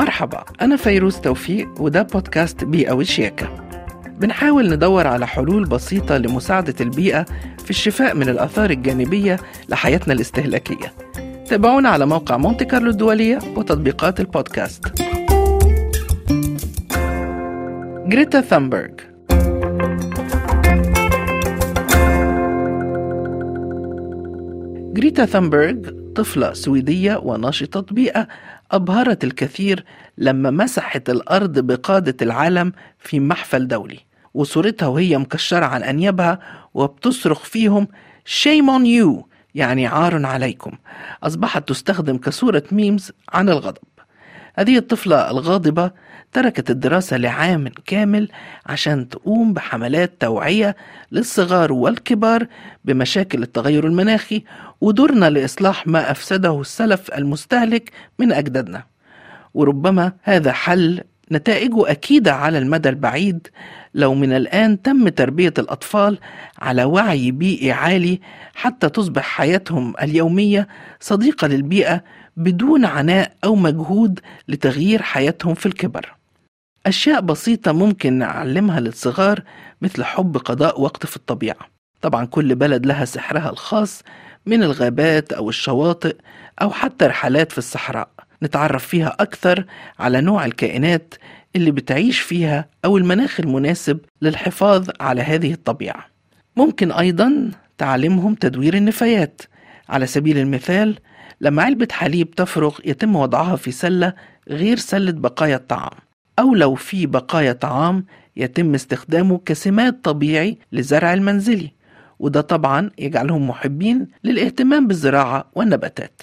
مرحبا أنا فيروز توفيق وده بودكاست بيئة وشياكة. بنحاول ندور على حلول بسيطة لمساعدة البيئة في الشفاء من الآثار الجانبية لحياتنا الاستهلاكية. تابعونا على موقع مونتي كارلو الدولية وتطبيقات البودكاست. جريتا ثامبرغ. جريتا ثامبرغ طفلة سويدية وناشطة بيئة أبهرت الكثير لما مسحت الأرض بقادة العالم في محفل دولي. وصورتها وهي مكشرة عن أنيابها وبتصرخ فيهم shame on you يعني عار عليكم أصبحت تستخدم كصورة ميمز عن الغضب. هذه الطفلة الغاضبة تركت الدراسة لعام كامل عشان تقوم بحملات توعية للصغار والكبار بمشاكل التغير المناخي ودورنا لإصلاح ما أفسده السلف المستهلك من أجدادنا. وربما هذا حل نتائجه أكيدة على المدى البعيد لو من الآن تم تربية الأطفال على وعي بيئي عالي حتى تصبح حياتهم اليومية صديقة للبيئة بدون عناء أو مجهود لتغيير حياتهم في الكبر. أشياء بسيطة ممكن نعلمها للصغار مثل حب قضاء وقت في الطبيعة. طبعا كل بلد لها سحرها الخاص من الغابات أو الشواطئ أو حتى رحلات في الصحراء نتعرف فيها أكثر على نوع الكائنات اللي بتعيش فيها أو المناخ المناسب للحفاظ على هذه الطبيعة. ممكن أيضا تعلمهم تدوير النفايات. على سبيل المثال لما علبة حليب تفرغ يتم وضعها في سلة غير سلة بقايا الطعام أو لو في بقايا طعام يتم استخدامه كسماد طبيعي لزرع المنزلي. وده طبعا يجعلهم محبين للاهتمام بالزراعة والنباتات.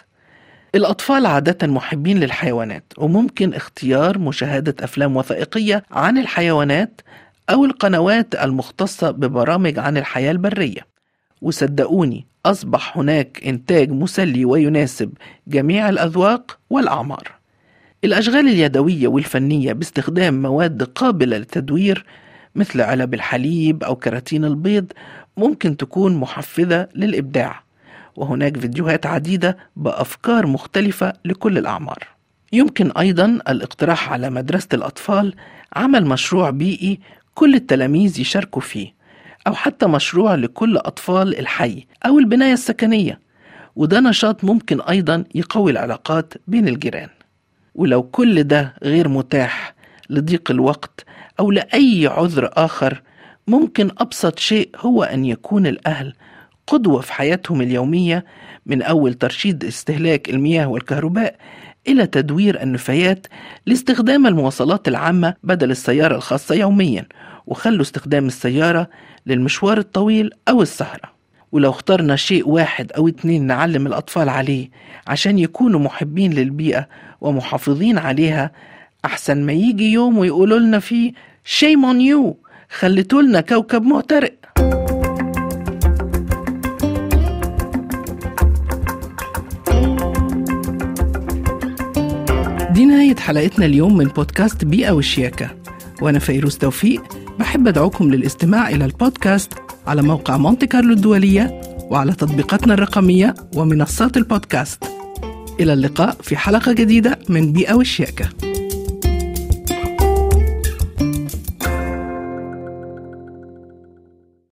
الأطفال عادة محبين للحيوانات وممكن اختيار مشاهدة أفلام وثائقية عن الحيوانات أو القنوات المختصة ببرامج عن الحياة البرية. وصدقوني أصبح هناك إنتاج مسلي ويناسب جميع الأذواق والأعمار. الأشغال اليدوية والفنية باستخدام مواد قابلة للتدوير مثل علب الحليب أو كراتين البيض ممكن تكون محفزة للإبداع. وهناك فيديوهات عديدة بأفكار مختلفة لكل الأعمار. يمكن أيضا الاقتراح على مدرسة الأطفال عمل مشروع بيئي كل التلاميذ يشاركوا فيه أو حتى مشروع لكل أطفال الحي أو البناية السكنية. وده نشاط ممكن أيضا يقوي العلاقات بين الجيران. ولو كل ده غير متاح لضيق الوقت أو لأي عذر آخر ممكن أبسط شيء هو أن يكون الأهل قدوة في حياتهم اليومية من أول ترشيد استهلاك المياه والكهرباء إلى تدوير النفايات لاستخدام المواصلات العامة بدل السيارة الخاصة يوميا وخلوا استخدام السيارة للمشوار الطويل أو السهرة. ولو اخترنا شيء واحد أو اتنين نعلم الأطفال عليه عشان يكونوا محبين للبيئة ومحافظين عليها أحسن ما يجي يوم ويقولوا لنا فيه shame on you خليتوا لنا كوكب مهترئ دي نهاية حلقتنا اليوم من بودكاست بيئة وشياكة. وأنا فيروز توفيق بحب أدعوكم للاستماع إلى البودكاست على موقع مونتي كارلو الدولية وعلى تطبيقاتنا الرقمية ومنصات البودكاست. إلى اللقاء في حلقة جديدة من بيئة وشياكة.